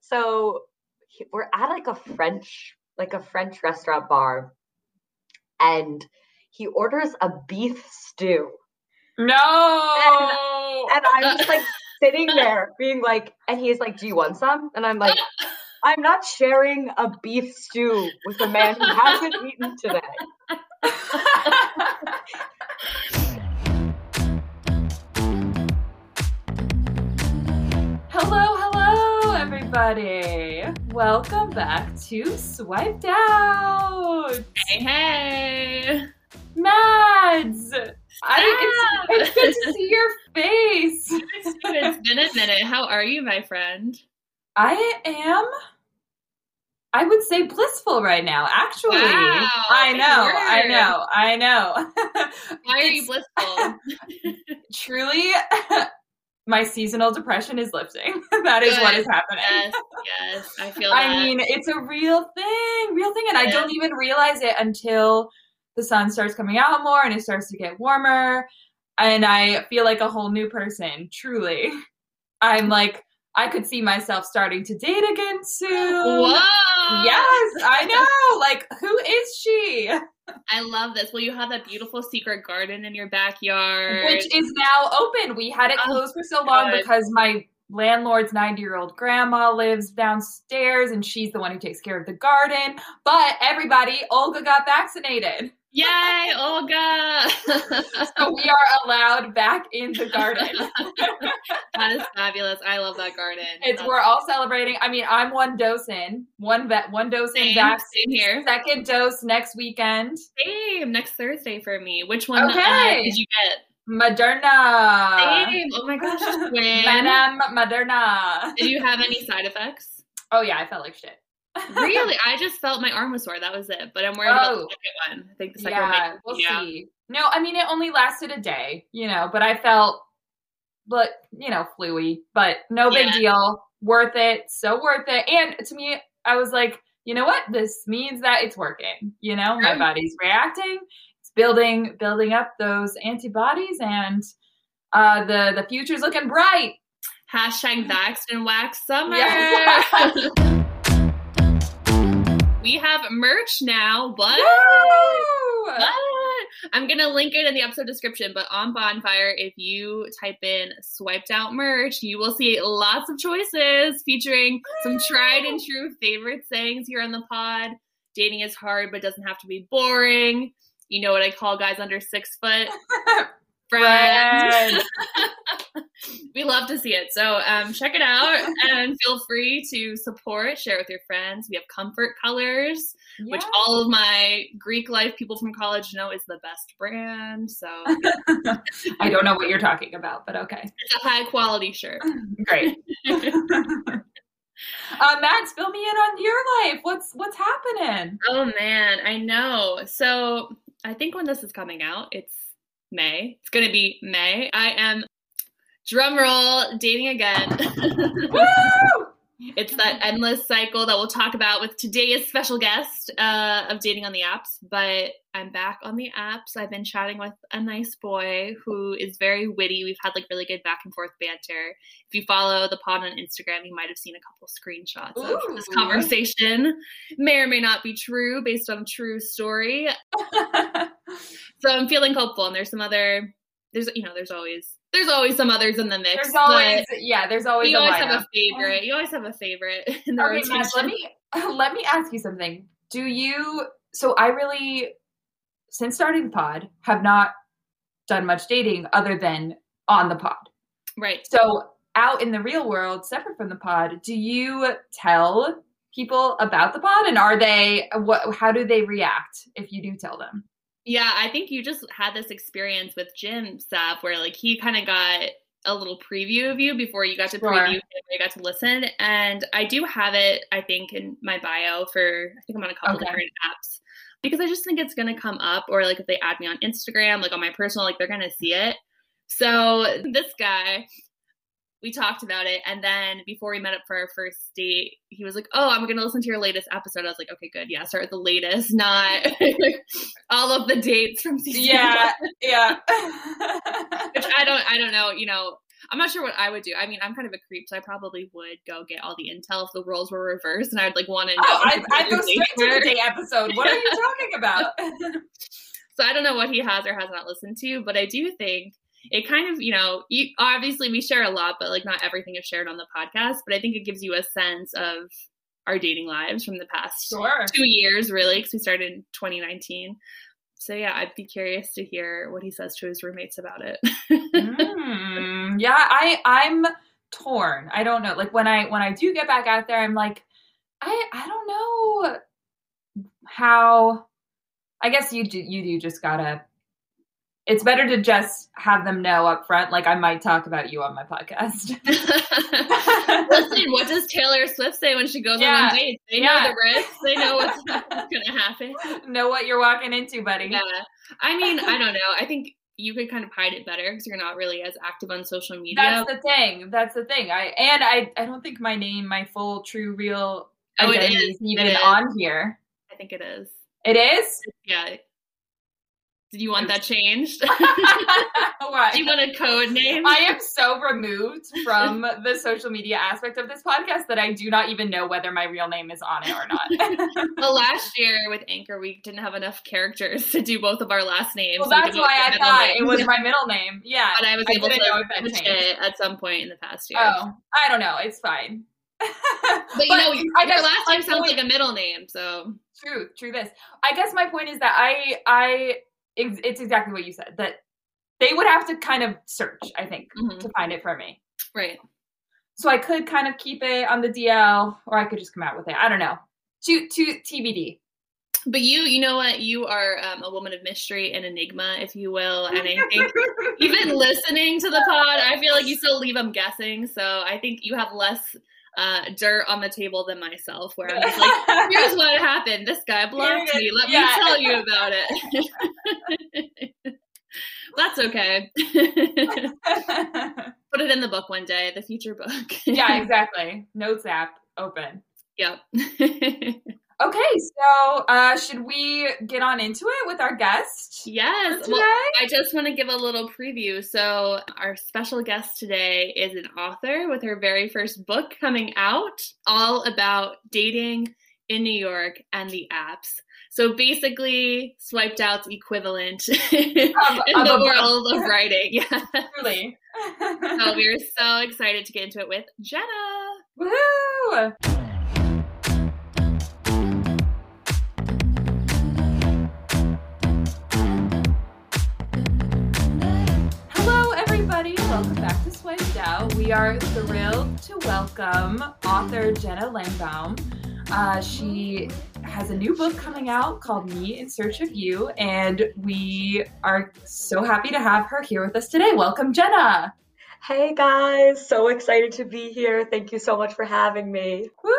So we're at like a French, like a French restaurant bar, and he orders a beef stew. No. And I'm just like sitting there being like, and he's like, Do you want some? And I'm like, I'm not sharing a beef stew with a man who hasn't eaten today. everybody. Welcome back to Swiped Out. Hey, hey. Mads. I, it's, it's good to see your face. It's been a minute. How are you, my friend? I am, I would say, blissful right now, actually. Wow, I know, I know, I know. Why are you blissful? Truly, my seasonal depression is lifting. that is what is happening. yes, yes. I feel that. I mean, it's a real thing, real thing, and I don't even realize it until the sun starts coming out more and it starts to get warmer, and I feel like a whole new person. Truly, I'm like I could see myself starting to date again soon. Whoa. Yes, I know. Like, who is she? I love this. Well, you have that beautiful secret garden in your backyard. Which is now open. We had it Oh, closed for so long good. because my landlord's 90 year old grandma lives downstairs and she's the one who takes care of the garden. But everybody, Olga got vaccinated. Yay, Olga. So we are allowed back in the garden. that is fabulous. I love that garden. It's That's- we're all celebrating. I mean, I'm one dose in, one vet, one dose in Same, vax. same here. Second dose next weekend. Same. Next Thursday for me. Which one uh, Okay. did you get? Moderna. Same. Oh my gosh. Madame Moderna. Did you have any side effects? Oh yeah, I felt like shit. really? I just felt my arm was sore. That was it. But I'm worried about the Oh. second one. I think the second yeah, one. we'll Makes, yeah. see. No, I mean it only lasted a day, you know, but I felt, but you know, fluey, but no big Yeah. deal. Worth it, so worth it. And to me, I was like, you know what? This means that it's working. You know, my body's reacting. It's building, building up those antibodies, and uh, the the future's looking bright. Hashtag vaxxed and wax summer. Yes. we have merch now. What? What? I'm gonna link it in the episode description, but on Bonfire, if you type in swiped out merch, you will see lots of choices featuring some tried and true favorite sayings here on the pod. Dating is hard, but doesn't have to be boring. You know what I call guys under six foot? Friends. we love to see it. So um, check it out and feel free to support, share with your friends. We have comfort colors which all of my Greek life people from college know is the best brand. So I don't know what you're talking about, but okay. it's a high quality shirt. Great. uh, Max, fill me in on your life. What's what's happening? oh man, I know. So I think when this is coming out, it's May. It's gonna be May. I am drum roll dating again. It's that endless cycle that we'll talk about with today's special guest uh, of dating on the apps. But I'm back on the apps. I've been chatting with a nice boy who is very witty. We've had like really good back and forth banter. If you follow the pod on Instagram, you might have seen a couple screenshots of this conversation. May or may not be true based on a true story. So I'm feeling hopeful. And there's some other. There's you know there's always there's always some others in the mix. there's always yeah, there's always you always lineup. have a favorite. You always have a favorite in the Okay, rotation. Max, let me let me ask you something. Do you so I really since starting the pod have not done much dating other than on the pod. right. So out in the real world, separate from the pod, do you tell people about the pod and are they what how do they react if you do tell them? Yeah, I think you just had this experience with Jim Sapp where like he kind of got a little preview of you before you got to Sure. preview you got to listen. And I do have it, I think, in my bio for I think I'm on a couple Okay. different apps because I just think it's gonna come up or like if they add me on Instagram, like on my personal, like they're gonna see it. So this guy, we talked about it, and then before we met up for our first date, he was like, "Oh, I'm gonna listen to your latest episode." I was like, "Okay, good, yeah, start with the latest, not all of the dates from season." Yeah, one." yeah. which I don't, I don't know. You know, I'm not sure what I would do. I mean, I'm kind of a creep, so I probably would go get all the intel if the roles were reversed, and I'd like want to oh, know. Oh, I, I'd go straight to the day episode. What are you talking about? so I don't know what he has or has not listened to, but I do think it kind of, you know, you, obviously we share a lot, but like not everything is shared on the podcast. But I think it gives you a sense of our dating lives from the past sure. two years, really, because we started in 2019. So yeah, I'd be curious to hear what he says to his roommates about it. mm, yeah, I I'm torn. I don't know. Like when I when I do get back out there, I'm like, I I don't know how. I guess you do you do just gotta it's better to just have them know up front like i might talk about you on my podcast. Listen what does taylor swift say when she goes yeah. on dates they yeah. know the risks. They know what's, gonna happen. Know what you're walking into buddy. Yeah. I mean i don't know. I think you could kind of hide it better because you're not really as active on social media. That's the thing. That's the thing. I and i i don't think my name my full true real oh, identity is. is. even on here. I think it is. It is? Yeah did you want that changed? Do you want a code name? I am so removed from the social media aspect of this podcast that I do not even know whether my real name is on it or not. well, last year with Anchor, we didn't have enough characters to do both of our last names. Well, that's why I thought names. it was my middle name. Yeah. But I was able to switch it at some point in the past year. Oh, I don't know. It's fine. but you know, I your last name sounds point, like a middle name, so true. True. This. I guess my point is that I I it's exactly what you said that they would have to kind of search, I think, mm-hmm. to find it for me. Right. So I could kind of keep it on the DL, or I could just come out with it. I don't know. To to TBD. But you, you know what? You are um, a woman of mystery and enigma, if you will. And I think even listening to the pod, I feel like you still leave them guessing. So I think you have less uh, dirt on the table than myself, where I'm just like, here's what happened. This guy blocked me. Let yeah. me tell you about it. That's okay. Put it in the book one day, the future book. yeah, exactly. Notes app open. Yep. Okay, so uh, should we get on into it with our guest? Yes. Well, I just want to give a little preview. So, our special guest today is an author with her very first book coming out, all about dating in New York and the apps. So basically, swiped out's equivalent of, in of the world book. of writing. Yeah, truly. so we're so excited to get into it with Jenna. Woohoo! Welcome back to Swiped Out. We are thrilled to welcome author Jenna Langbaum. Uh, she has a new book coming out called Me in Search of You, and we are so happy to have her here with us today. Welcome, Jenna. Hey guys, so excited to be here. Thank you so much for having me. Woo!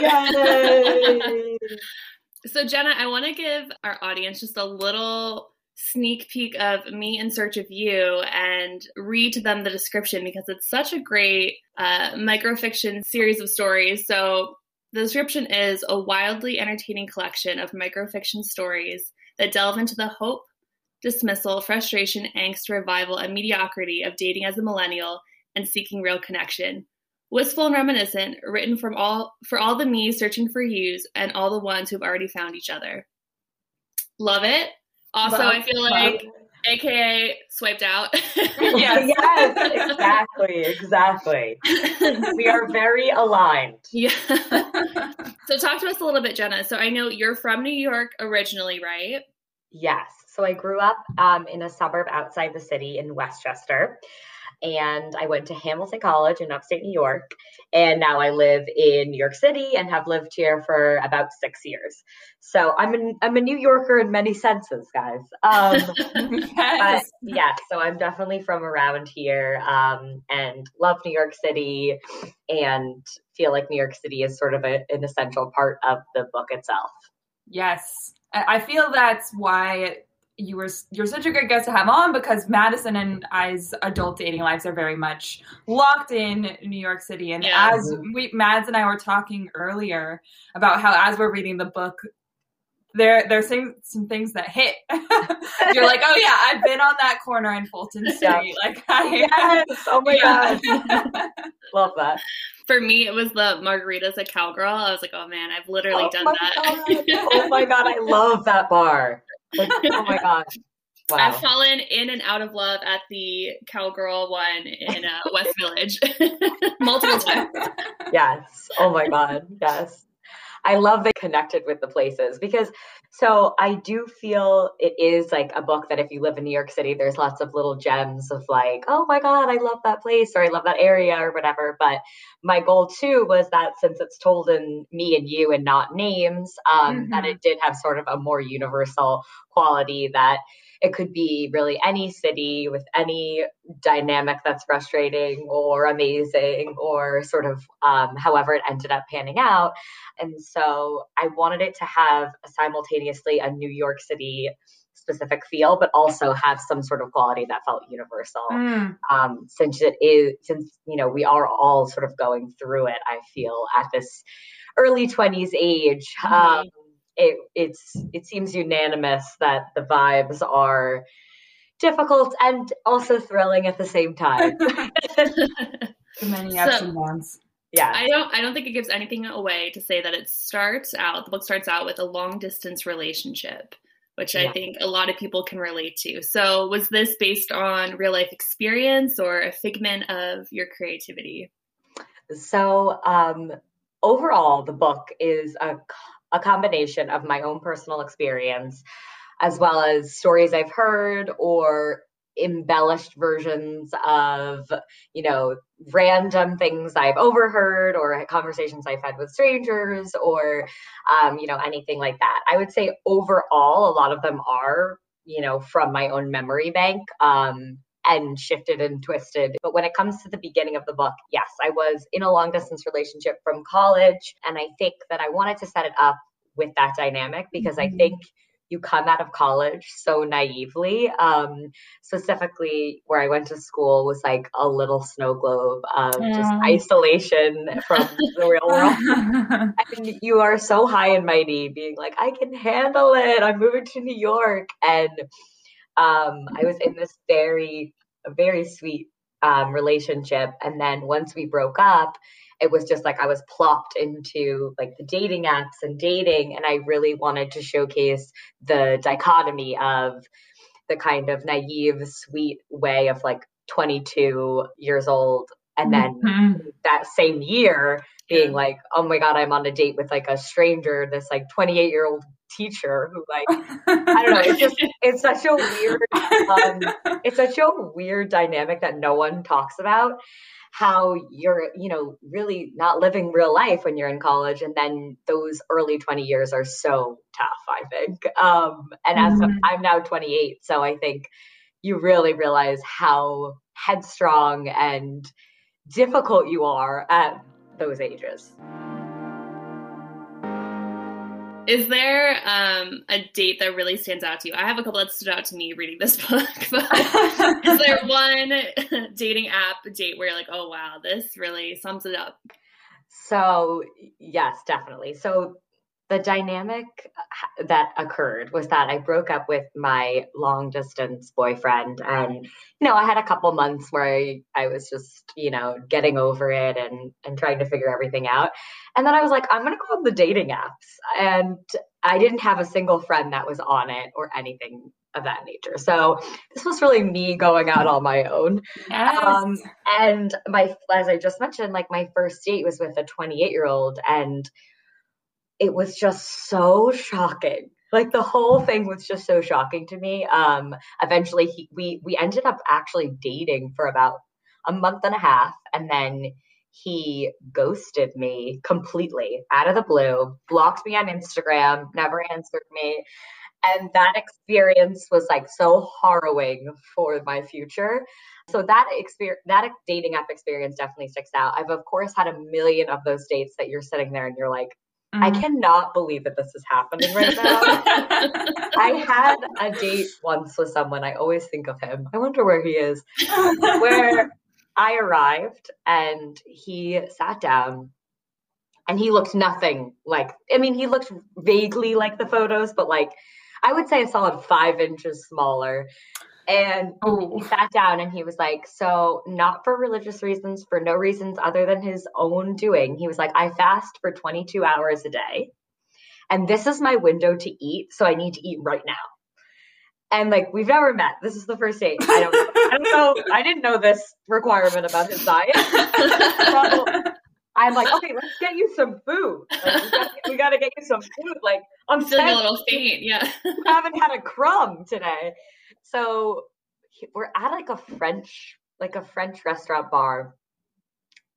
Yay! so, Jenna, I want to give our audience just a little sneak peek of me in search of you and read to them the description because it's such a great uh, microfiction series of stories. So the description is a wildly entertaining collection of microfiction stories that delve into the hope, dismissal, frustration, angst, revival, and mediocrity of dating as a millennial and seeking real connection. Wistful and reminiscent, written from all for all the me searching for yous and all the ones who've already found each other. Love it. Also, I feel like aka swiped out. yes. yes, exactly, exactly. we are very aligned. Yeah. so talk to us a little bit, Jenna. So I know you're from New York originally, right? Yes. So I grew up um, in a suburb outside the city in Westchester and I went to Hamilton College in upstate New York. And now I live in New York City and have lived here for about six years. So I'm a, I'm a New Yorker in many senses, guys. Um, yes. yeah, so I'm definitely from around here um, and love New York City and feel like New York City is sort of a, an essential part of the book itself. Yes. I feel that's why you were you're such a great guest to have on because Madison and I's adult dating lives are very much locked in New York City. And yeah. as we Mads and I were talking earlier about how as we're reading the book, there there's some, some things that hit. You're like, oh yeah, I've been on that corner in Fulton City. Yeah. Like I yes. Oh my yeah. god. Love that. For me, it was the margaritas at Cowgirl. I was like, oh man, I've literally oh done that. oh my god, I love that bar. Like, oh my god. Wow. I've fallen in and out of love at the Cowgirl one in uh, West Village multiple times. Yes. Oh my God. Yes. I love that connected with the places because so I do feel it is like a book that if you live in New York City, there's lots of little gems of like, oh my God, I love that place or I love that area or whatever. But my goal too was that since it's told in me and you and not names, um, mm-hmm. that it did have sort of a more universal quality that it could be really any city with any dynamic that's frustrating or amazing or sort of um, however it ended up panning out. And so I wanted it to have simultaneously a New York City specific feel, but also have some sort of quality that felt universal. Mm. Um, since it is, since you know, we are all sort of going through it. I feel at this early twenties age. Um, it it's it seems unanimous that the vibes are difficult and also thrilling at the same time. many ups so, and downs. Yeah. I don't I don't think it gives anything away to say that it starts out the book starts out with a long distance relationship, which yeah. I think a lot of people can relate to. So was this based on real life experience or a figment of your creativity? So um overall the book is a a combination of my own personal experience as well as stories I've heard or embellished versions of, you know, random things I've overheard or conversations I've had with strangers or, um, you know, anything like that. I would say overall, a lot of them are, you know, from my own memory bank. Um, and shifted and twisted. But when it comes to the beginning of the book, yes, I was in a long distance relationship from college. And I think that I wanted to set it up with that dynamic because mm-hmm. I think you come out of college so naively. Um, specifically, where I went to school was like a little snow globe of just isolation from the real world. and you are so high and mighty, being like, I can handle it. I'm moving to New York. And um, I was in this very, very sweet um, relationship. And then once we broke up, it was just like I was plopped into like the dating apps and dating. And I really wanted to showcase the dichotomy of the kind of naive, sweet way of like 22 years old. And then mm-hmm. that same year being like, oh my God, I'm on a date with like a stranger, this like 28 year old teacher who like I don't know it's just it's such a weird um, it's such a weird dynamic that no one talks about how you're you know really not living real life when you're in college and then those early 20 years are so tough I think um and as mm-hmm. I'm now 28 so I think you really realize how headstrong and difficult you are at those ages. Is there um, a date that really stands out to you? I have a couple that stood out to me reading this book, but is there one dating app date where you're like, oh wow, this really sums it up? So yes, definitely. So the dynamic that occurred was that I broke up with my long distance boyfriend. And, you know, I had a couple months where I, I was just, you know, getting over it and, and trying to figure everything out. And then I was like, I'm going to go on the dating apps. And I didn't have a single friend that was on it or anything of that nature. So this was really me going out on my own. Yes. Um, and my, as I just mentioned, like my first date was with a 28 year old and it was just so shocking. Like the whole thing was just so shocking to me. Um eventually he, we we ended up actually dating for about a month and a half and then he ghosted me completely out of the blue blocked me on instagram never answered me. And that experience was like so harrowing for my future. So that experience that dating app experience definitely sticks out. I've of course had a million of those dates that you're sitting there and you're like Mm-hmm. I cannot believe that this is happening right now. I had a date once with someone. I always think of him. I wonder where he is. where I arrived and he sat down and he looked nothing like. I mean, he looked vaguely like the photos, but like I would say a solid five inches smaller. And Oh. he sat down and he was like, So, not for religious reasons, for no reasons other than his own doing. He was like, I fast for 22 hours a day. And this is my window to eat. So, I need to eat right now. And like, we've never met. This is the first date. I don't, I don't know. I didn't know this requirement about his diet. So, I'm like, okay, let's get you some food. Like, we, gotta, we gotta get you some food. Like, I'm Feeling a little faint, yeah. you haven't had a crumb today. So we're at like a French, like a French restaurant bar,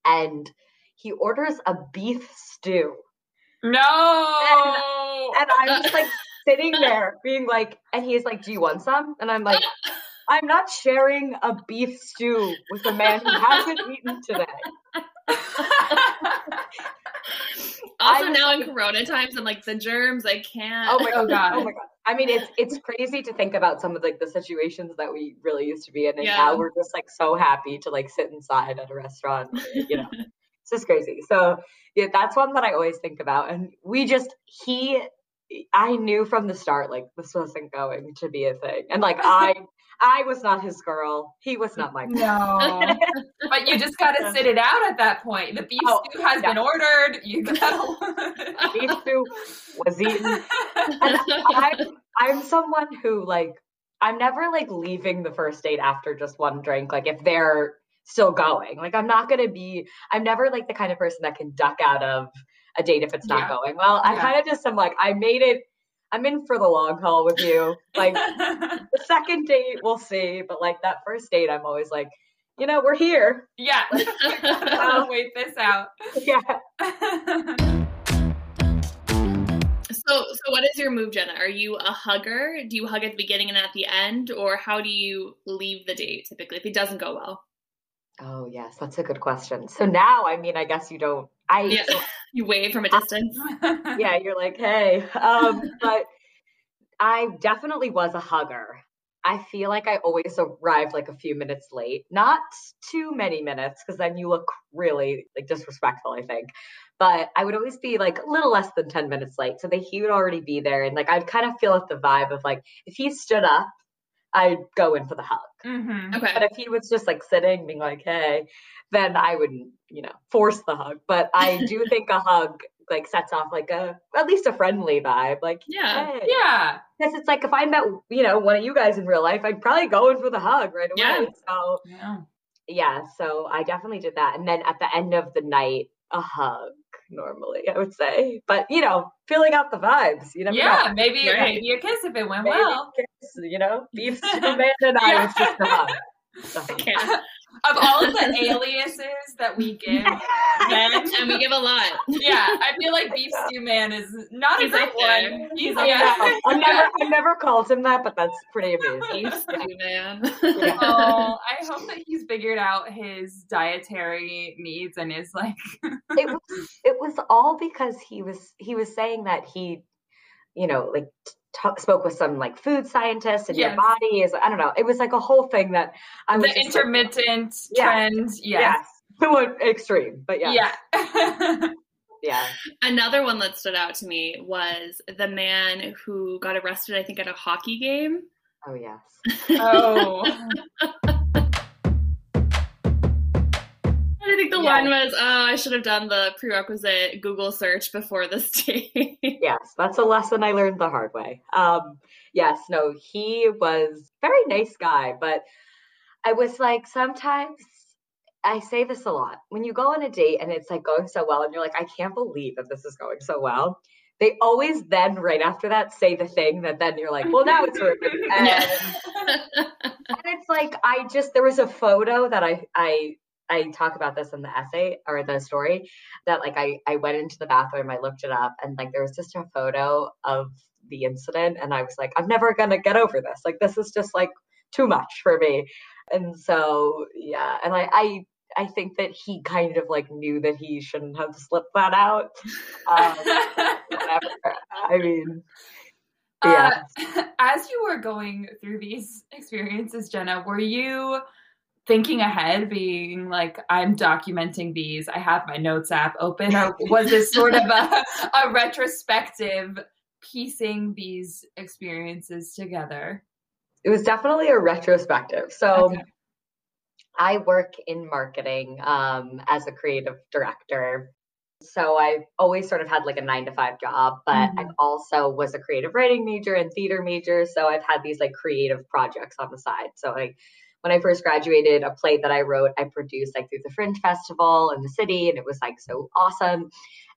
and he orders a beef stew. no. And I'm just like sitting there being like, and he's like, Do you want some? And I'm like, I'm not sharing a beef stew with a man who hasn't eaten today. Also, I'm now in Corona times, I'm like the germs. I can't. Oh my Oh, god. God. Oh my god. I mean, it's it's crazy to think about some of like the situations that we really used to be in, and Yeah. now we're just like so happy to like sit inside at a restaurant. You know, it's just crazy. So yeah, that's one that I always think about. And we just he, I knew from the start like this wasn't going to be a thing, and like I, I was not his girl. He was not my. girl. No. but you just gotta sit it out at that point. The beef Oh, stew has yeah. been ordered. You gotta. Beef stew was eaten. And I'm, I'm someone who like I'm never like leaving the first date after just one drink. Like if they're still going, like I'm not gonna be. I'm never like the kind of person that can duck out of a date if it's not Yeah. going well. I Yeah. kind of just am like I made it. I'm in for the long haul with you. Like the second date, we'll see. But like that first date, I'm always like, you know, we're here. yeah. I'll um, wait this out. Yeah. So, so what is your move, Jenna? Are you a hugger? Do you hug at the beginning and at the end, or how do you leave the date typically if it doesn't go well? Oh yes, that's a good question. So now, I mean, I guess you don't. I Yeah, you wave from a distance. yeah, you're like, hey. Um, but I definitely was a hugger. I feel like I always arrived like a few minutes late. Not too many minutes, because then you look really like disrespectful, I think. But I would always be like a little less than 10 minutes late. So that he would already be there. And like I'd kind of feel at the vibe of like if he stood up, I'd go in for the hug. hmm Okay. But if he was just like sitting, being like, hey, then I wouldn't, you know, force the hug. But I do think a hug like sets off like a at least a friendly vibe. Like, Yeah. hey. Yeah. Because it's like if I met, you know, one of you guys in real life, I'd probably go in for the hug right away. Yeah. So Yeah. yeah, so I definitely did that. And then at the end of the night, a hug normally, I would say. But you know, feeling out the vibes. You never Yeah, know. maybe Right. maybe a kiss if it went Maybe well. kiss, you know, beef stew and I Yeah. was just a hug. A I can't. Of all of the aliases that we give men, And we give a lot. yeah, I feel like Beef Stew Man is not He's a great one. He's He's up yeah. there. I've never, I've never called him that, but that's pretty amazing. Beef stew, man. Oh, I hope that he's figured out his dietary needs and is like, It was, it was all because he was, he was saying that he, you know, like t- spoke with some like food scientists, and your body is, I don't know, it was like a whole thing that I was the just like, intermittent Yeah. trend. Yes. yes, to extreme, but yeah, Yeah. yeah. Another one that stood out to me was the man who got arrested, I think, at a hockey game. Oh yes. oh. The Yeah. line was, "Oh, I should have done the prerequisite Google search before this date." Yes, that's a lesson I learned the hard way. Um, yes, no, he was very nice guy, but I was like, sometimes I say this a lot. When you go on a date and it's like going so well, and you're like, I can't believe that this is going so well. They always then, right after that, say the thing that then you're like, well, now it's ruined. And, and it's like I just there was a photo that I I I talk about this in the essay or the story that like I I went into the bathroom, I looked it up, and like there was just a photo of the incident, and I was like, I'm never gonna get over this. Like this is just like too much for me, and so yeah, and I I. I think that he kind of like knew that he shouldn't have slipped that out. Um, whatever. I mean, yeah. Uh, as you were going through these experiences, Jenna, were you thinking ahead, being like, I'm documenting these, I have my notes app open, or was this sort of a, a retrospective piecing these experiences together? It was definitely a retrospective. So Okay. I work in marketing um, as a creative director. So I've always sort of had like a nine to five job, but I Mhm. also was a creative writing major and theater major. So I've had these like creative projects on the side. So I, when I first graduated, a play that I wrote, I produced like through the Fringe Festival in the city, and it was like so awesome.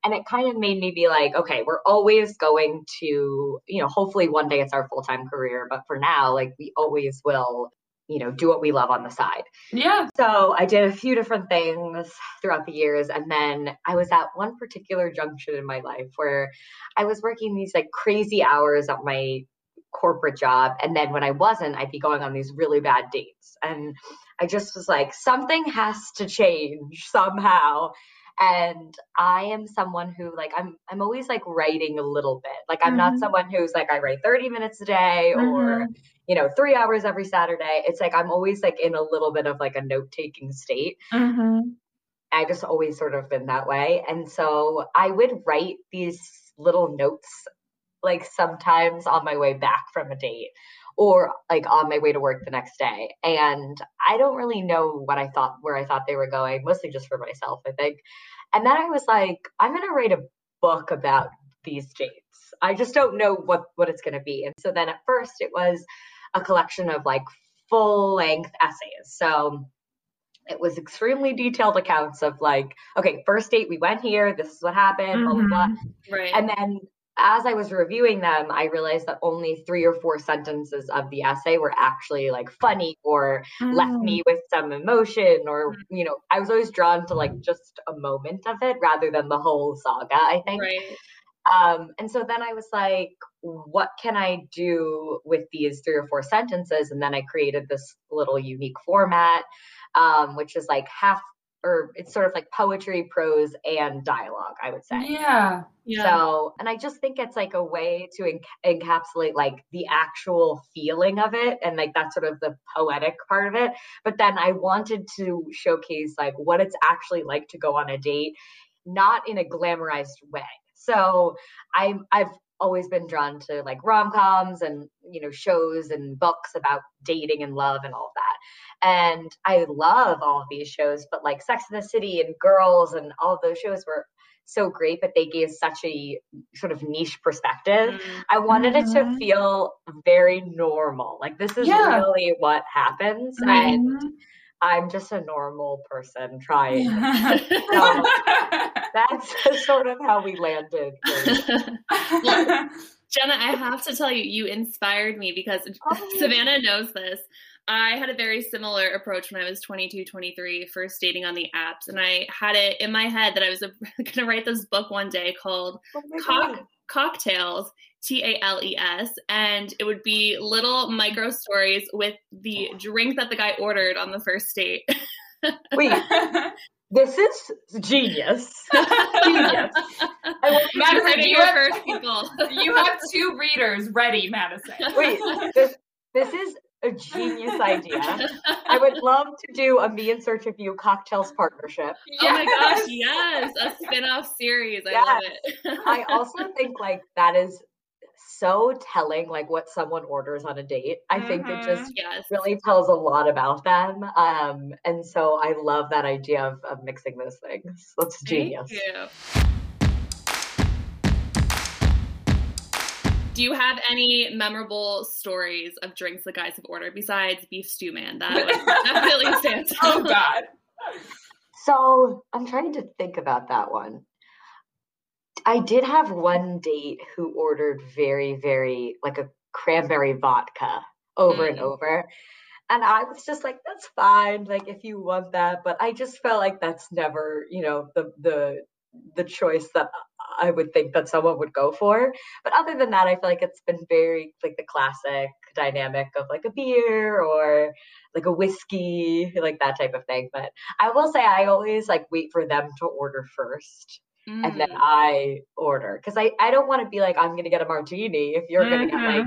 And it kind of made me be like, okay, we're always going to, you know, hopefully one day it's our full time career, but for now, like we always will, you know, do what we love on the side. Yeah. So I did a few different things throughout the years. And then I was at one particular junction in my life where I was working these like crazy hours at my corporate job. And then when I wasn't, I'd be going on these really bad dates. And I just was like, something has to change somehow. And I am someone who like I'm I'm always like writing a little bit. Like I'm not Mhm. someone who's like I write 30 minutes a day or Mhm. you know, three hours every Saturday. It's like I'm always like in a little bit of like a note taking state. Mhm. I just always sort of been that way. And so I would write these little notes like sometimes on my way back from a date or like on my way to work the next day. And I don't really know what I thought where I thought they were going, mostly just for myself, I think. And then I was like, I'm gonna write a book about these dates. I just don't know what what it's gonna be. And so then at first it was a collection of like full length essays. So it was extremely detailed accounts of like, okay, first date, we went here, this is what happened, blah, blah, blah. Mhm. Right. And then as I was reviewing them, I realized that only three or four sentences of the essay were actually like funny or left Mm. me with some emotion or, you know, I was always drawn to like just a moment of it rather than the whole saga, I think. right. Um, and so then I was like, what can I do with these three or four sentences? And then I created this little unique format, um, which is like half, or it's sort of like poetry, prose, and dialogue, I would say. Yeah. Yeah. So, and I just think it's like a way to enc- encapsulate like the actual feeling of it and like that's sort of the poetic part of it. But then I wanted to showcase like what it's actually like to go on a date, not in a glamorized way. So I'm I've always been drawn to like rom-coms and you know shows and books about dating and love and all of that. And I love all of these shows, but like Sex in the City and Girls and all of those shows were so great, but they gave such a sort of niche perspective. Mm. I wanted it to Mhm. feel very normal. Like this is Yeah. really what happens. Right. And. I'm just a normal person trying. Yeah. That's sort of how we landed. Jenna, I have to tell you, you inspired me because Oh. Savannah knows this. I had a very similar approach when I was 22, 23, first dating on the apps. And I had it in my head that I was going to write this book one day called Oh Cock- Cocktails, T A L E S. And it would be little micro stories with the oh. drink that the guy ordered on the first date. Wait, this is genius. Genius. I will- Madison, heard it you have- first, people. you have two readers ready, Madison. Wait, this, this is a genius idea. I would love to do a Me in Search of You cocktails partnership. Oh my gosh, yes, a spin-off series. I love it. I also think like that is so telling, like what someone orders on a date. I think it just yes. really tells a lot about them. Um, and so I love that idea of, of mixing those things. That's genius. Do you have any memorable stories of drinks the guys have ordered besides beef stew man? That was, that really stands out. Oh God. So I'm trying to think about that one. I did have one date who ordered very, very like a cranberry vodka over and Mm. over. And I was just like, that's fine, like if you want that. But I just felt like that's never, you know, the the the choice that I would think that someone would go for. But other than that, I feel like it's been very like the classic dynamic of like a beer or like a whiskey, like that type of thing. But I will say I always like wait for them to order first and then Mm. I order because I, I don't want to be like I'm gonna get a martini if you're gonna get like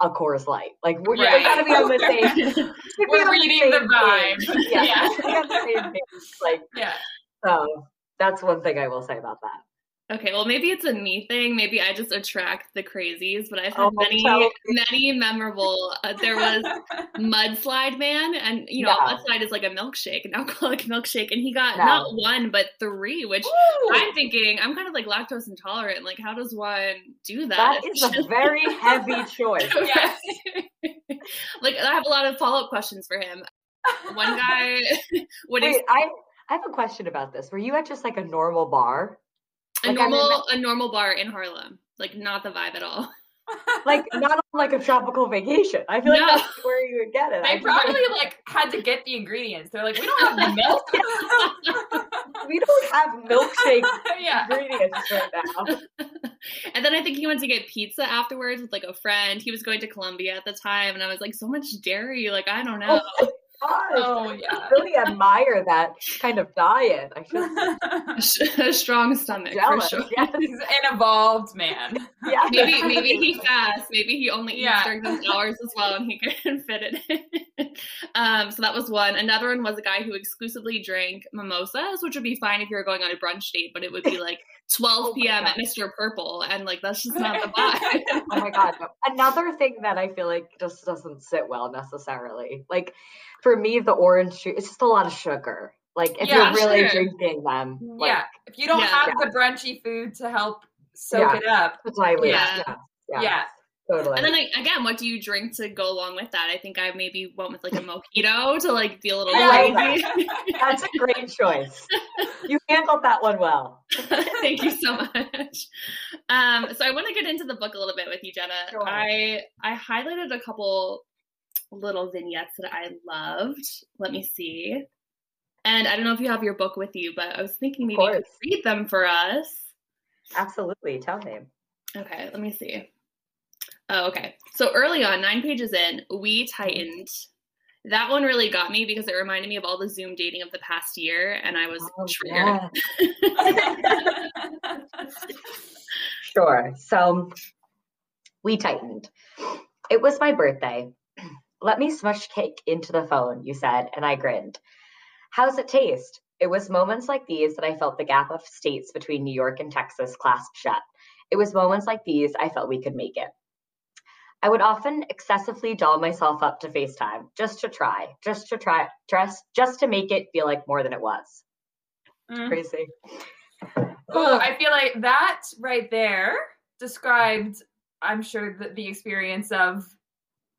a Coors Light. Like we're, Right. gotta be on the same. we gotta be We're reading the same vibe. Yeah, Yeah. we gotta be on the same page. Like Yeah. so, that's one thing I will say about that. Okay, well maybe it's a me thing. Maybe I just attract the crazies, but I've had Oh, many, tell many memorable. Uh, there was Mudslide Man, and you know, Yeah. Mudslide is like a milkshake, an alcoholic milkshake, and he got No. not one but three, which Ooh. I'm thinking I'm kind of like lactose intolerant. Like, how does one do that? That It's a very heavy choice. Yes. like I have a lot of follow up questions for him. One guy would Wait, I I have a question about this. Were you at just like a normal bar? A like, I mean, normal a normal bar in Harlem, like not the vibe at all. Like not on like a tropical vacation. I feel like No. that's where you would get it. I They just- probably like had to get the ingredients. They're like, we don't have milk. we don't have milkshake yeah. ingredients right now. and then I think he went to get pizza afterwards with like a friend. He was going to Columbia at the time, and I was like, so much dairy. Like I don't know. Gosh, Oh I yeah. really admire that kind of diet. I should a strong stomach jealous. for sure. Yes, He's an evolved man. yeah. Maybe maybe he fasts. Maybe he only eats Yeah. during those hours as well, and he can fit it in. um, so that was one. Another one was a guy who exclusively drank mimosas, which would be fine if you were going on a brunch date, but it would be like 12 Oh p.m. at Mr. Purple, and like that's just not the vibe. Oh my god. Another thing that I feel like just doesn't sit well necessarily. Like for me, the orange juice, it's just a lot of sugar. Like if Yeah, you're really sure. drinking them, like yeah. If you don't Yeah. have the brunchy food to help soak Yeah. it up. to dilute. Yeah. Yeah. Yeah. Yeah. Totally. And then like, again, what do you drink to go along with that? I think I maybe went with like a mojito to like be a little I like crazy. That's a great choice. You handled that one well. Thank you so much. Um, so I want to get into the book a little bit with you, Jenna. Sure. I I highlighted a couple little vignettes that I loved. Let me see. And I don't know if you have your book with you, but I was thinking maybe you could read them for us. Absolutely. Tell me. Okay, let me see. Oh, okay. So early on, nine pages in, we tightened. That one really got me because it reminded me of all the Zoom dating of the past year, and I was Oh, triggered. yeah. Sure. So we tightened. It was my birthday. Let me smush cake into the phone, you said, and I grinned. How's it taste? It was moments like these that I felt the gap of states between New York and Texas clasped shut. It was moments like these I felt we could make it. I would often excessively doll myself up to FaceTime just to try, just to try, just just to make it feel like more than it was. Mm. Crazy. Ooh, I feel like that right there described, I'm sure, the, the experience of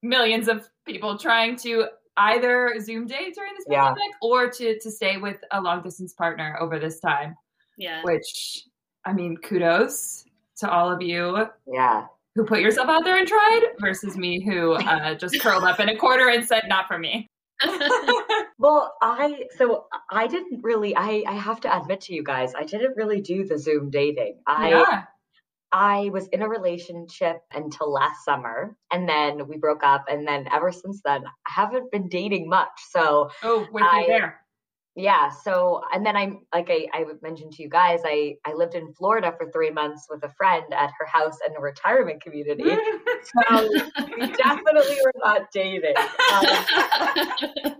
millions of people trying to either Zoom date during this Yeah. pandemic or to to stay with a long distance partner over this time. Yeah. Which, I mean, kudos to all of you yeah. who put yourself out there and tried versus me who uh, just curled up in a corner and said, "Not for me." Well, I so I didn't really I I have to admit to you guys, I didn't really do the Zoom dating. I yeah. I was in a relationship until last summer and then we broke up and then ever since then I haven't been dating much. So, Oh, with I- you there. Yeah, so and then i'm like I I mentioned to you guys, I I lived in Florida for 3 months with a friend at her house in a retirement community. So, we definitely were not dating. Um,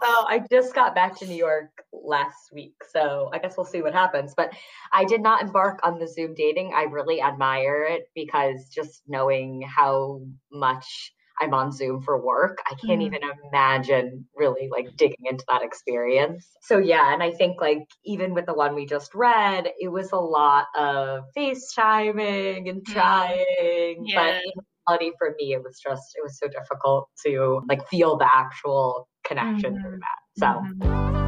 So I just got back to New York last week, so I guess we'll see what happens. But I did not embark on the Zoom dating. I really admire it because just knowing how much I'm on Zoom for work, I can't Mhm. even imagine really like digging into that experience. So yeah, and I think like even with the one we just read, it was a lot of FaceTiming and Mm. trying. Yeah. But in reality for me it was just it was so difficult to like feel the actual connection through Mhm. that. So Mhm.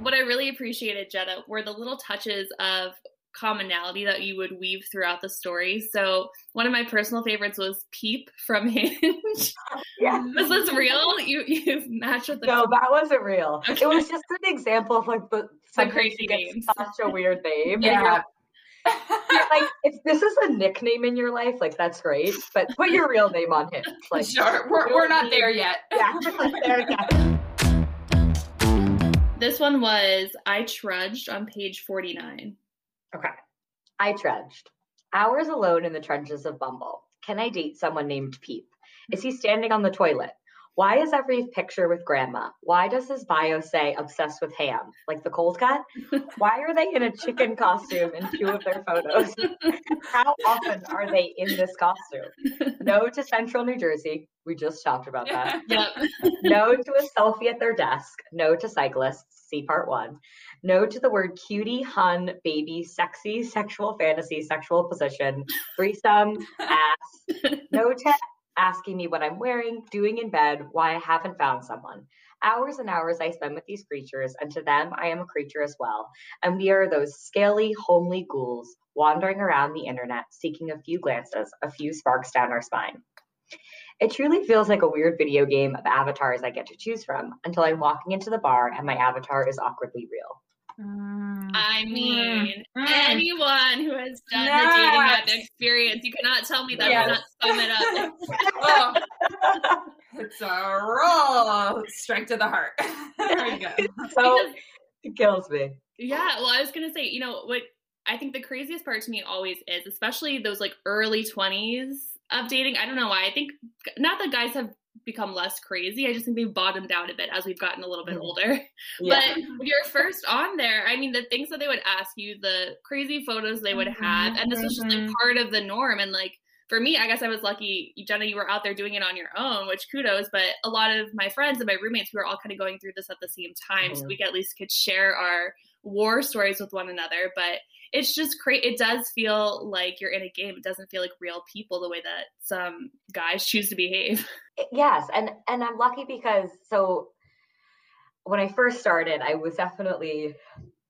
what I really appreciated, Jenna, were the little touches of commonality that you would weave throughout the story. So one of my personal favorites was Peep from Hinge. yeah. was this real? You you matched with the No, that wasn't real. Okay. It was just an example of like the sometimes crazy names. such a weird name. Yeah. like if this is a nickname in your life, like that's great, but put your real name on him. Like sure, we're, we're not there yet. yeah, there go. This one was I trudged on page 49. Okay. I trudged. Hours alone in the trenches of Bumble. Can I date someone named Peep? Is he standing on the toilet? Why is every picture with grandma? Why does his bio say obsessed with ham, like the cold cut? Why are they in a chicken costume in two of their photos? How often are they in this costume? No to Central New Jersey. We just talked about that. Yep. No to a selfie at their desk. No to cyclists. See part one. No to the word cutie, hun, baby, sexy, sexual fantasy, sexual position, threesome, ass. No to asking me what I'm wearing, doing in bed, why I haven't found someone. Hours and hours I spend with these creatures, and to them I am a creature as well. And we are those scaly, homely ghouls wandering around the internet, seeking a few glances, a few sparks down our spine. It truly feels like a weird video game of avatars I get to choose from until I'm walking into the bar and my avatar is awkwardly real. Mm. I mean, Mm. anyone who has done the dating app experience, you cannot tell me that Yes. will not sum it up. Oh, it's a roll straight to the heart. there you go. so Because- it kills me. Yeah, well, I was gonna say, you know, what I think the craziest part to me always is, especially those like early twenties of dating. I don't know why. I think not that guys have become less crazy. I just think they've bottomed out a bit as we've gotten a little bit Mhm. older. Yeah. But when you're first on there, I mean, the things that they would ask you, the crazy photos they would have, and this was just like Mhm. part of the norm. And like for me, I guess I was lucky, Jenna, you were out there doing it on your own, which kudos. But a lot of my friends and my roommates, we were all kind of going through this at the same time, so Mhm. we at least could share our war stories with one another. But it's just great. It does feel like you're in a game. It doesn't feel like real people the way that some guys choose to behave. yes and and i'm lucky because so when i first started i was definitely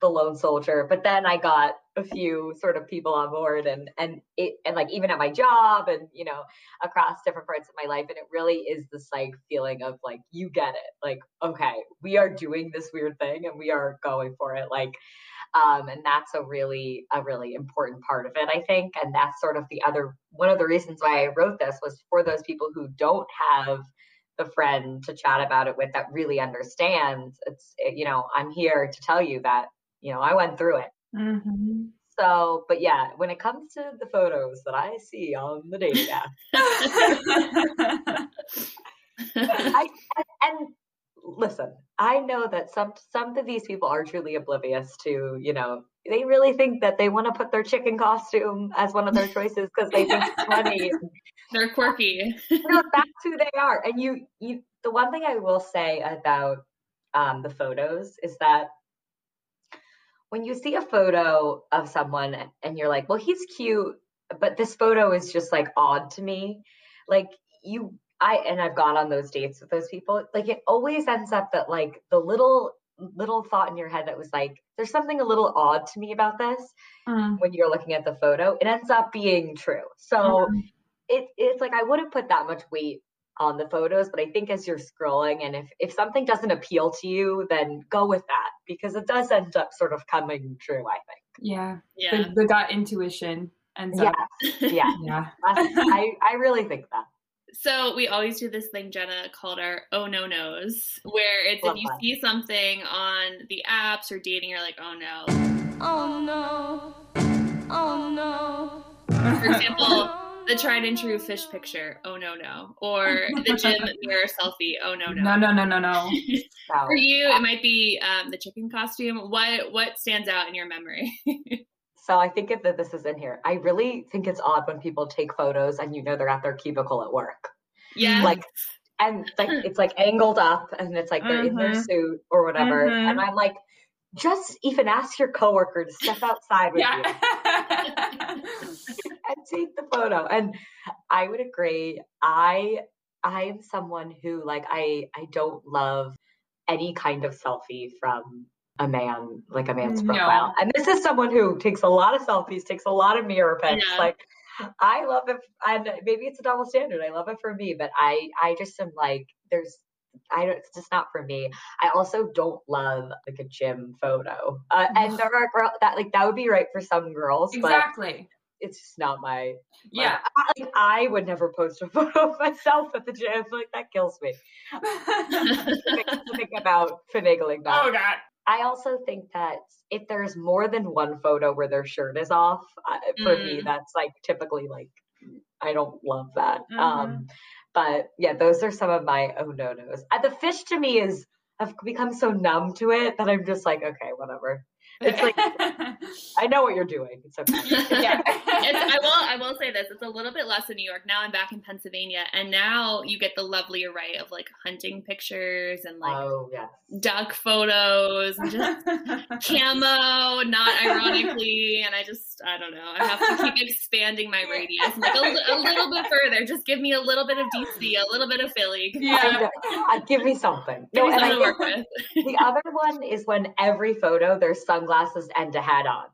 the lone soldier but then i got a few sort of people on board and and it and like even at my job and you know across different parts of my life and it really is this like feeling of like you get it like okay we are doing this weird thing and we are going for it like um, and that's a really a really important part of it i think. And that's sort of the other one of the reasons why i wrote this was for those people who don't have the friend to chat about it with that really understands it's it- you know i'm here to tell you that you know i went through it. Mhm. so but yeah when it comes to the photos that i see on the dating app I, and, and listen, I know that some some of these people are truly oblivious to, you know, they really think that they want to put their chicken costume as one of their choices because they think it's funny. They're quirky. no, that's who they are. And you, you, the one thing I will say about um, the photos is that when you see a photo of someone and you're like, well, he's cute, but this photo is just like odd to me. Like you, I, and I've gone on those dates with those people. Like it always ends up that like the little, little thought in your head that was like, there's something a little odd to me about this Mm. when you're looking at the photo, it ends up being true. So it, it's like I wouldn't put that much weight on the photos, but I think as you're scrolling and if if something doesn't appeal to you, then go with that because it does end up sort of coming true, I think. Yeah. Yeah. The, the gut intuition and stuff. Yeah. Yeah. Yeah. I, I really think that. So we always do this thing, Jenna, called our oh no nos, where it's Love if you that. see something on the apps or dating, you're like, oh no. Oh no. Oh no. For example, the tried and true fish picture, oh no no, or the gym mirror selfie, oh no No, no. no, no, no, no. For you, it might be um, the chicken costume. What what stands out in your memory? so I think that this is in here. I really think it's odd when people take photos and you know they're at their cubicle at work. yeah, Like and like it's like angled up and it's like they're in their Mhm. suit or whatever. Mhm. And I'm like, just even ask your coworker to step outside with you. And take the photo. And I would agree. I I am someone who like I I don't love any kind of selfie from a man, like a man's No. profile. And this is someone who takes a lot of selfies, takes a lot of mirror pics. Yeah. Like I love it and maybe it's a double standard. I love it for me, but I I just am like there's I don't, it's just not for me. I also don't love like a gym photo. Uh, and there are girls that like that would be right for some girls, but exactly. it's just not my Yeah. I, like, I would never post a photo of myself at the gym like that kills me I have to think about finagling that oh God. I also think that if there's more than one photo where their shirt is off, for me, Mm. that's like typically like I don't love that. Mhm. Um, but yeah, those are some of my oh no nos. Uh, the fish to me is I've become so numb to it that I'm just like okay, whatever. It's like I know what you're doing. It's okay. yeah. It's, I will. I will say this. It's a little bit less in New York now. I'm back in Pennsylvania, and now you get the lovely array of like hunting pictures and like oh yes. duck photos and just camo, not ironically. And I just, I don't know. I have to keep expanding my radius, like a, a little bit further. Just give me a little bit of DC, a little bit of Philly. Give me Yeah. I know. Uh, give me something. give No, me and I something to work with. the other one is when every photo there's sunglasses and a hat on.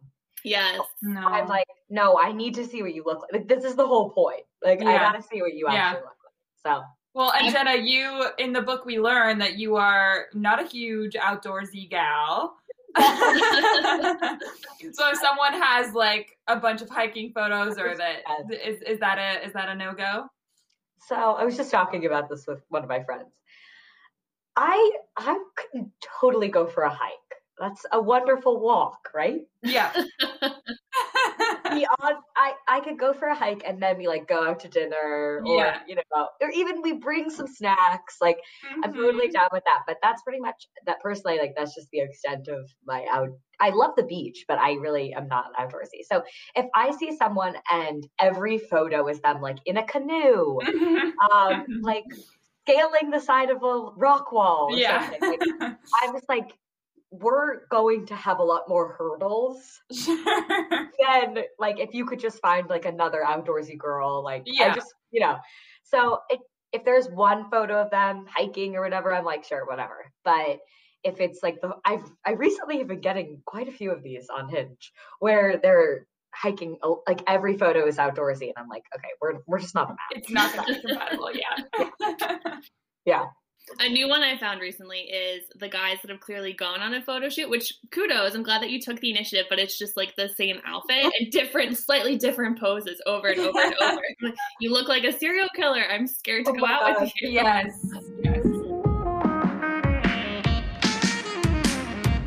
Yes. no. I'm like, no, I need to see what you look like. Like this is the whole point. Like I gotta see what you Yeah. actually look like. So. Well, and Jenna, you in the book we learn that you are not a huge outdoorsy gal. so if someone has like a bunch of hiking photos or that is is that a is that a no go? So so I was just talking about this with one of my friends. I I could totally go for a hike. That's a wonderful walk, right? Yeah. Be on, I I could go for a hike and then we like go out to dinner or Yeah. you know or even we bring some snacks. Like I'm totally Mhm. down with that. But that's pretty much that personally, like that's just the extent of my out. I love the beach, but I really am not an outdoorsy. So if I see someone and every photo is them like in a canoe, um, like scaling the side of a rock wall, or yeah. something, like, I'm just like, we're going to have a lot more hurdles sure. than like if you could just find like another outdoorsy girl. Like I Yeah. just, you know. So it, if there's one photo of them hiking or whatever, I'm like, sure, whatever. But if it's like the I've I recently have been getting quite a few of these on Hinge where they're hiking oh, like every photo is outdoorsy and I'm like, okay, we're we're just not a match. It's not compatible, yeah. Yeah. A new one I found recently is the guys that have clearly gone on a photo shoot, which kudos. I'm glad that you took the initiative, but it's just like the same outfit and different, slightly different poses over and over and over. Like, You look like a serial killer. I'm scared to Oh go out God. with you. yes. Yes.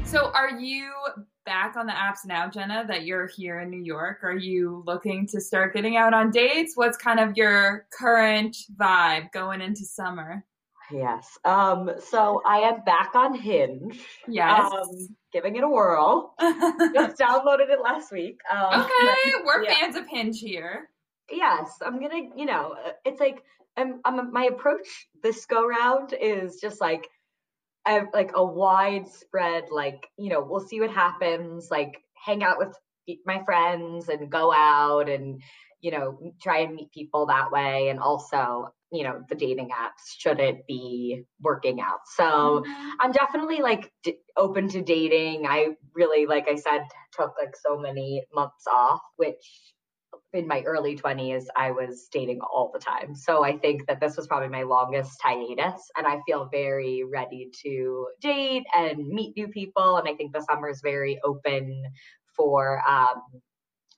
So are you back on the apps now, Jenna, that you're here in New York? Are you looking to start getting out on dates? What's kind of your current vibe going into summer? Yes. Um so I am back on Hinge. Yes. Um giving it a whirl. Just downloaded it last week. Um okay, we're yeah. fans of Hinge here. yes i'm gonna you know uh, it's like i'm, I'm my approach this go round is just like a, like a widespread like you know we'll see what happens like hang out with my friends and go out and you know try and meet people that way and also you know the dating apps should it be working out so I'm definitely like d- open to dating. I really, like I said, took like so many months off, which in my early 20s, I was dating all the time. So I think that this was probably my longest hiatus. And I feel very ready to date and meet new people. And I think the summer is very open for um,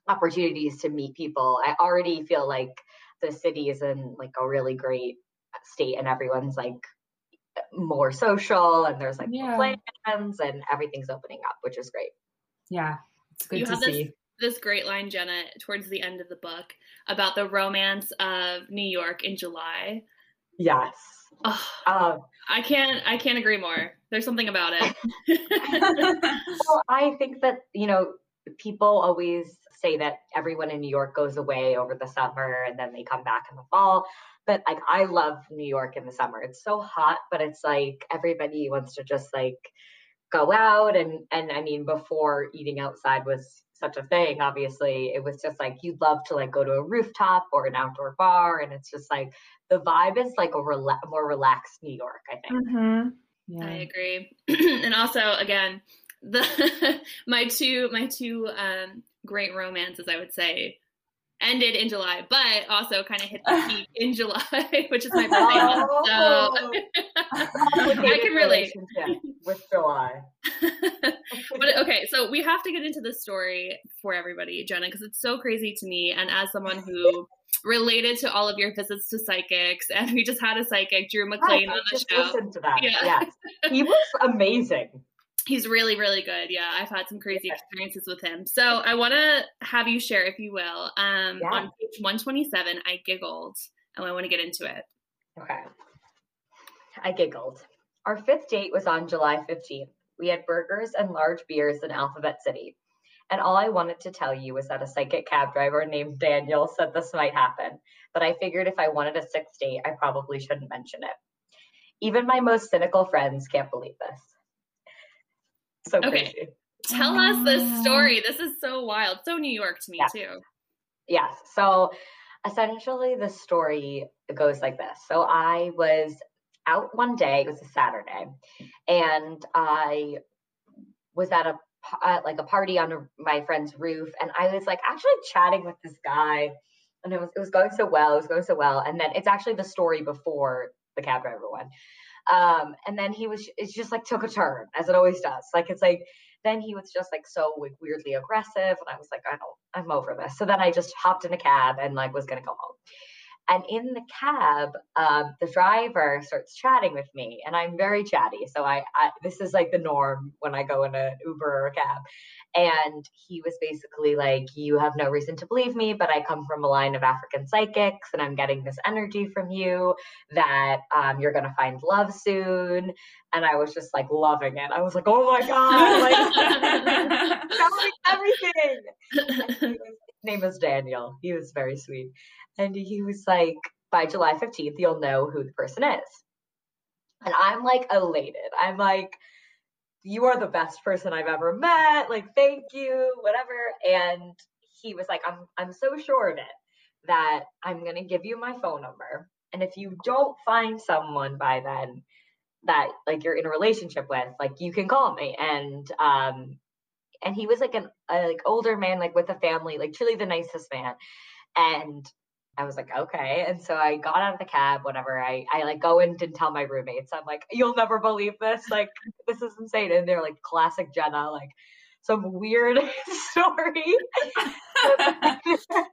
opportunities to meet people. I already feel like the city is in like a really great state and everyone's like more social and there's like more Yeah. plans and everything's opening up, which is great. Yeah, it's good You to have this- see. This great line, Jenna, towards the end of the book about the romance of New York in July. Yes. Oh, Um, I can't. I can't agree more. There's something about it. well, I think that, you know, people always say that everyone in New York goes away over the summer and then they come back in the fall. But like, I love New York in the summer. It's so hot, but it's like everybody wants to just like go out and and I mean, before eating outside was such a thing, obviously, it was just like you'd love to like go to a rooftop or an outdoor bar, and it's just like the vibe is like a rela- more relaxed New York. I think. hmm I agree. and also, again, the my two my two um, great romances, I would say, ended in July, but also kind of hit the peak in July, which is my birthday oh. month. Oh. So I can relate. relationship with July. but okay, so we have to get into the story for everybody, Jenna, because it's so crazy to me. And as someone who related to all of your visits to psychics, and we just had a psychic, Drew McLean, Right, on the just show. listened to that. Yeah. Yes, he was amazing. He's really, really good. Yeah, I've had some crazy experiences with him. So I want to have you share, if you will. Um, Yeah. On page 127, I giggled, and I want to get into it. Okay. I giggled. Our fifth date was on July 15th. We had burgers and large beers in Alphabet City. And all I wanted to tell you was that a psychic cab driver named Daniel said this might happen. But I figured if I wanted a sixth date, I probably shouldn't mention it. Even my most cynical friends can't believe this. So Okay. crazy. Tell us this Wow. Ah. story. This is so wild. So New York to me, Yeah. too. Yes. So essentially, the story goes like this. So I was out one day, it was a Saturday, and I was at a at like a party on a, my friend's roof, and I was like actually chatting with this guy, and it was it was going so well, it was going so well, and then it's actually the story before the cab driver one. Um, and then he was it just like took a turn as it always does. Like it's like then he was just like so like weirdly aggressive and i was like i don't i'm over this so then i just hopped in a cab and like was gonna go home and in the cab um, the driver starts chatting with me and i'm very chatty so I, I this is like the norm when i go in an uber or a cab. And he was basically like you have no reason to believe me but i come from a line of african psychics and i'm getting this energy from you that um, you're gonna find love soon. And i was just like loving it. I was like oh my god like telling everything. Name is Daniel. He was very sweet. And he was like, by July 15th, you'll know who the person is. And I'm like elated. I'm like, you are the best person I've ever met. Like, thank you, whatever. And he was like, I'm I'm so sure of it that I'm gonna give you my phone number. And if you don't find someone by then that like you're in a relationship with, like you can call me. And um and he was like an a, like older man like with a family like truly the nicest man. And i was like okay. And so i got out of the cab whatever. I i like go in and tell my roommates. I'm like you'll never believe this. Like this is insane. And they're like classic jenna like some weird story.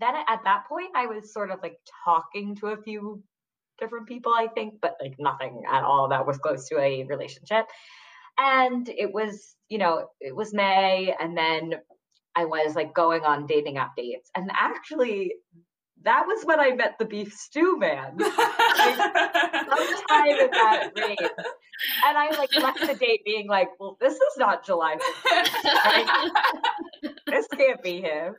Then at that point i was sort of like talking to a few different people i think but like nothing at all that was close to a relationship and it was you know it was may and then i was like going on dating app dates and actually that was when i met the beef stew man sometime in that range and i like left the date being like well this is not july 15th. this can't be him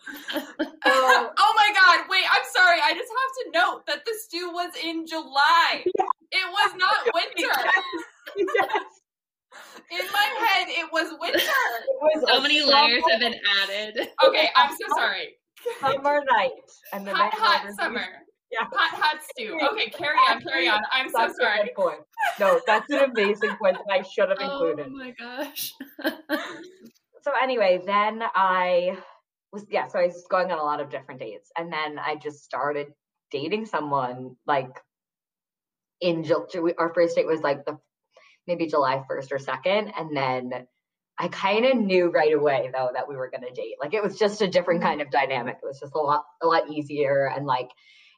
so oh my god, wait, I'm sorry. I just have to note that the stew was in July. It was not winter. yes, In my head, it was winter. it was so many summer- layers have been added. Okay, I'm so sorry. summer night and the Hot, night hot never- summer. yeah Hot, hot stew. Okay, carry on, carry on. I'm so That's a sorry. good point. No, that's an amazing point that I should have oh included. Oh my gosh. So anyway, then I was yeah, so I was going on a lot of different dates, and then I just started dating someone like in July. Our first date was like the maybe July first or second, and then I kind of knew right away though that we were gonna date. Like it was just a different kind of dynamic. It was just a lot a lot easier, and like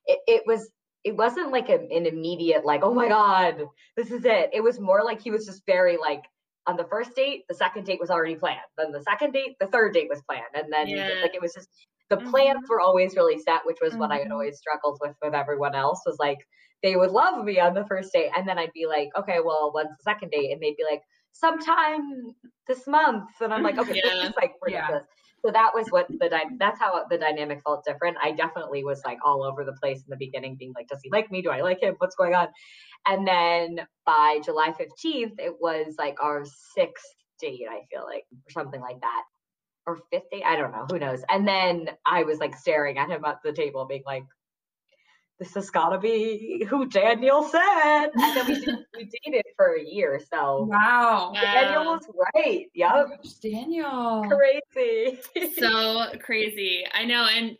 it, it was. It wasn't like a, an immediate like, oh my god, this is it. It was more like he was just very like on the first date, the second date was already planned. Then the second date, the third date was planned, and then Yeah. like it was just the Mhm. plans were always really set, which was what I had Mhm. always struggled with with everyone else. Was like they would love me on the first date, and then I'd be like, okay, well, when's the second date? And they'd be like, sometime this month, and I'm like, okay, Yeah. this is like Yeah. ridiculous. So that was what the dy- that's how the dynamic felt different. I definitely was like all over the place in the beginning, being like, does he like me? Do I like him? What's going on? And then by July 15th, it was like our sixth date, I feel like, or something like that. Or fifth date, I don't know, who knows. And then I was like staring at him at the table, being like, this has gotta be who Daniel said. And then we, did- we dated for a year, so Wow. Daniel Wow. was right. Yep. my Daniel. Crazy. so crazy. I know, and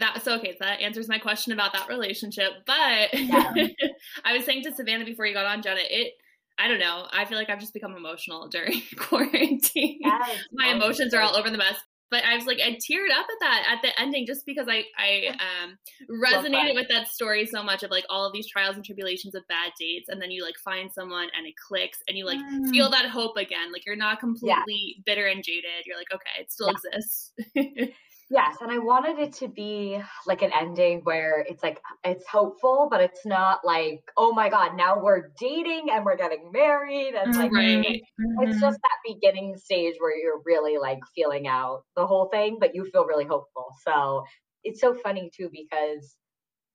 that so okay, so that answers my question about that relationship. But Yeah. I was saying to Savannah before you got on, Jenna, it I don't know. I feel like I've just become emotional during quarantine. Yes. my emotions are all over the mess. But I was like, I teared up at that at the ending just because I I um, resonated with that story so much of like all of these trials and tribulations of bad dates, and then you like find someone and it clicks, and you like Mm. feel that hope again. Like you're not completely bitter and jaded. You're like, okay, it still Yeah. exists. Yes, and I wanted it to be like an ending where it's like it's hopeful, but it's not like, oh my god, now we're dating and we're getting married and like Right. it's mm-hmm. just that beginning stage where you're really like feeling out the whole thing, but you feel really hopeful. So it's so funny too because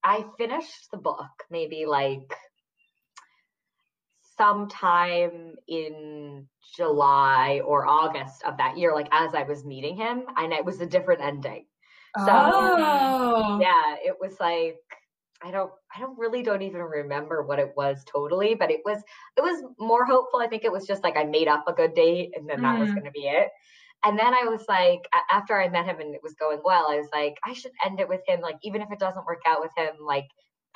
I finished the book maybe like sometime in July or August of that year, like as I was meeting him, and it was a different ending. So oh. yeah, it was like I don't I don't really don't even remember what it was totally, but it was it was more hopeful. I think it was just like I made up a good date and then that was Mm. going to be it. And then I was like after I met him and it was going well, I was like I should end it with him like even if it doesn't work out with him like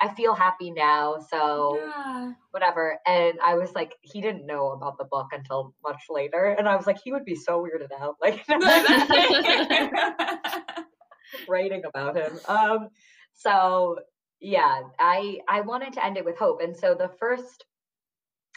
I feel happy now, so Yeah. whatever. And I was like he didn't know about the book until much later and I was like he would be so weirded out like writing about him. Um, so yeah, I I wanted to end it with hope, and so the first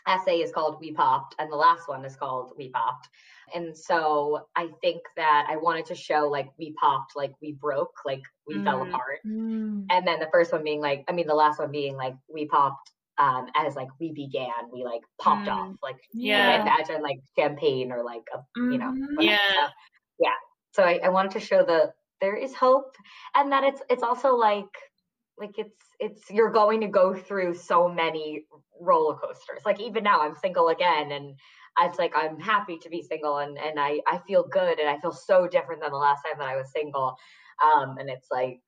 essay is called "We Popped," and the last one is called "We Popped." And so I think that I wanted to show like we popped, like we broke, like we fell Mm. apart, Mm. and then the first one being like, I mean, the last one being like we popped. Um, as like we began, we like popped Mm. off, like Yeah. Imagine like champagne or like a you know Mhm. Yeah. So, yeah so I, I wanted to show the there is hope and that it's it's also like like it's it's you're going to go through so many roller coasters like even now i'm single again and it's like i'm happy to be single and and i i feel good and i feel so different than the last time that i was single um and it's like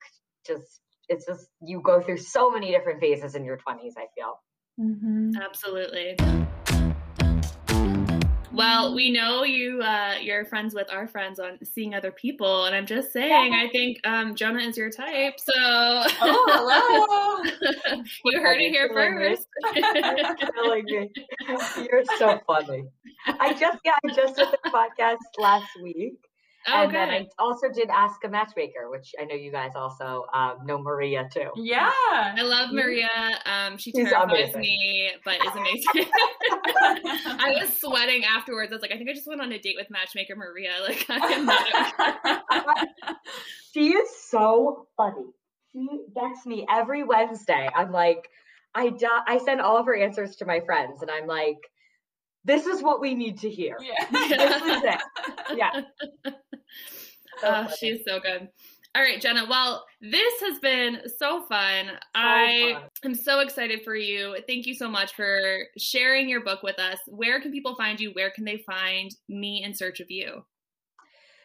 just it's just you go through so many different phases in your 20s i feel mm-hmm. Absolutely. Well, we know you uh, you're friends with our friends on seeing other people, and I'm just saying, I think um, Jonah is your type. So Oh, hello. you heard it here first. You're so funny. I just yeah, I just did the podcast last week. Oh, and then. I also did Ask a Matchmaker, which I know you guys also um, know Maria too. Yeah. I love Maria. Um, she She's terrifies amazing. me, but is amazing. I was sweating afterwards. I was like, I think I just went on a date with matchmaker Maria. Like, I am not. She is so funny. She gets me every Wednesday. I'm like, I di- I send all of her answers to my friends, and I'm like, this is what we need to hear. yeah. This is it. Yeah. So Oh, funny. she's so good. All right, Jenna. Well, this has been so fun. I fun. am so excited for you. Thank you so much for sharing your book with us. Where can people find you? Where can they find me in search of you?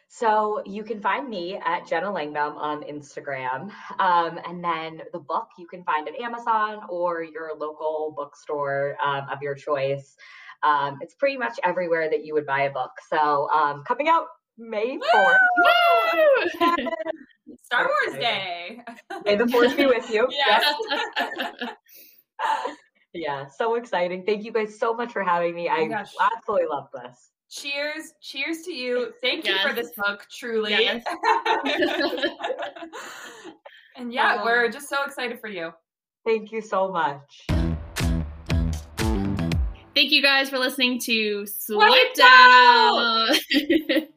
So you can find me at Jenna Langbaum on Instagram. Um, and then the book you can find at Amazon or your local bookstore um, of your choice. Um, it's pretty much everywhere that you would buy a book. So um, coming out May 4th. Woo! Star Wars Day. May the force be with you. Yes. Yeah, so exciting. Thank you guys so much for having me. Oh I gosh. absolutely love this. Cheers. Cheers to you. Thank you for this book, truly. Yes. and yeah, Um, we're just so excited for you. Thank you so much. Thank you guys for listening to Swiped Swiped Out.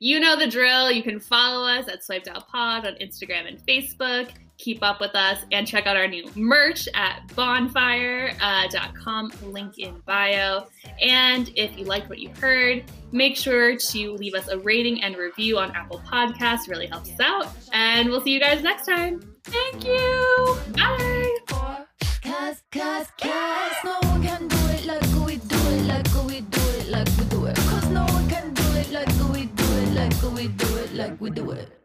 you know the drill. You can follow us at Swiped Out Pod on Instagram and Facebook. Keep up with us and check out our new merch at bonfire.com, link in bio. And if you liked what you heard, make sure to leave us a rating and review on Apple Podcasts. Really helps us out. And we'll see you guys next time. Thank you. Bye. Cause, cause, cause no can we do it, like we do it.